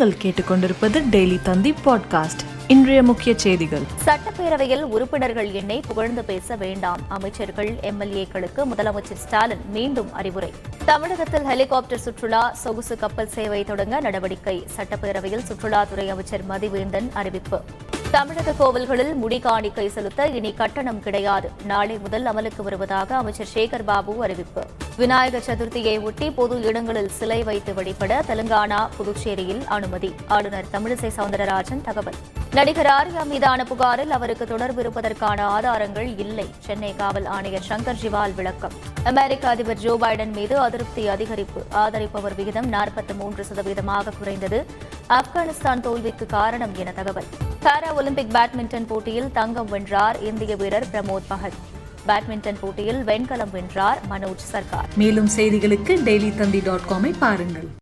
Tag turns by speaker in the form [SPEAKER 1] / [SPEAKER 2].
[SPEAKER 1] நீங்கள் கேட்டுக்கொண்டிருப்பது டெய்லி தந்தி பாட்காஸ்ட். இன்றைய முக்கிய செய்திகள்.
[SPEAKER 2] சட்டப்பேரவையில் உறுப்பினர்கள் என்னை புகழ்ந்து பேச வேண்டாம். அமைச்சர்கள் எம்எல்ஏக்களுக்கு முதலமைச்சர் ஸ்டாலின் மீண்டும் அறிவுரை. தமிழகத்தில் ஹெலிகாப்டர் சுற்றுலா சொகுசு கப்பல் சேவை தொடங்க நடவடிக்கை. சட்டப்பேரவையில் சுற்றுலாத்துறை அமைச்சர் மதிவேந்தன் அறிவிப்பு. தமிழக கோவில்களில் முடி காணிக்கை செலுத்த இனி கட்டணம் கிடையாது. நாளை முதல் அமலுக்கு வருவதாக அமைச்சர் சேகர் பாபு அறிவிப்பு. விநாயகர் சதுர்த்தியை ஒட்டி பொது இடங்களில் சிலை வைத்து வழிபட தெலுங்கானா புதுச்சேரியில் அனுமதி. ஆளுநர் தமிழிசை சவுந்தரராஜன் தகவல். நடிகர் ஆர்யா மீதான புகாரில் அவருக்கு தொடர்பு இருப்பதற்கான ஆதாரங்கள் இல்லை. சென்னை காவல் ஆணையர் சங்கர் ஜிவால் விளக்கம். அமெரிக்க அதிபர் ஜோ பைடன் மீது அதிருப்தி அதிகரிப்பு. ஆதரிப்பவர் விகிதம் நாற்பத்தி மூன்று சதவீதமாக குறைந்தது. ஆப்கானிஸ்தான் தோல்விக்கு காரணம் என தகவல். பாரா ஒலிம்பிக் பேட்மிண்டன் போட்டியில் தங்கம் வென்றார் இந்திய வீரர் பிரமோத் பகத் பேட்மிண்டன் போட்டியில் வெண்கலம் வென்றார் மனோஜ் சர்கார்.
[SPEAKER 1] மேலும் செய்திகளுக்கு டெய்லி தந்தி டாட் காமை பாருங்கள்.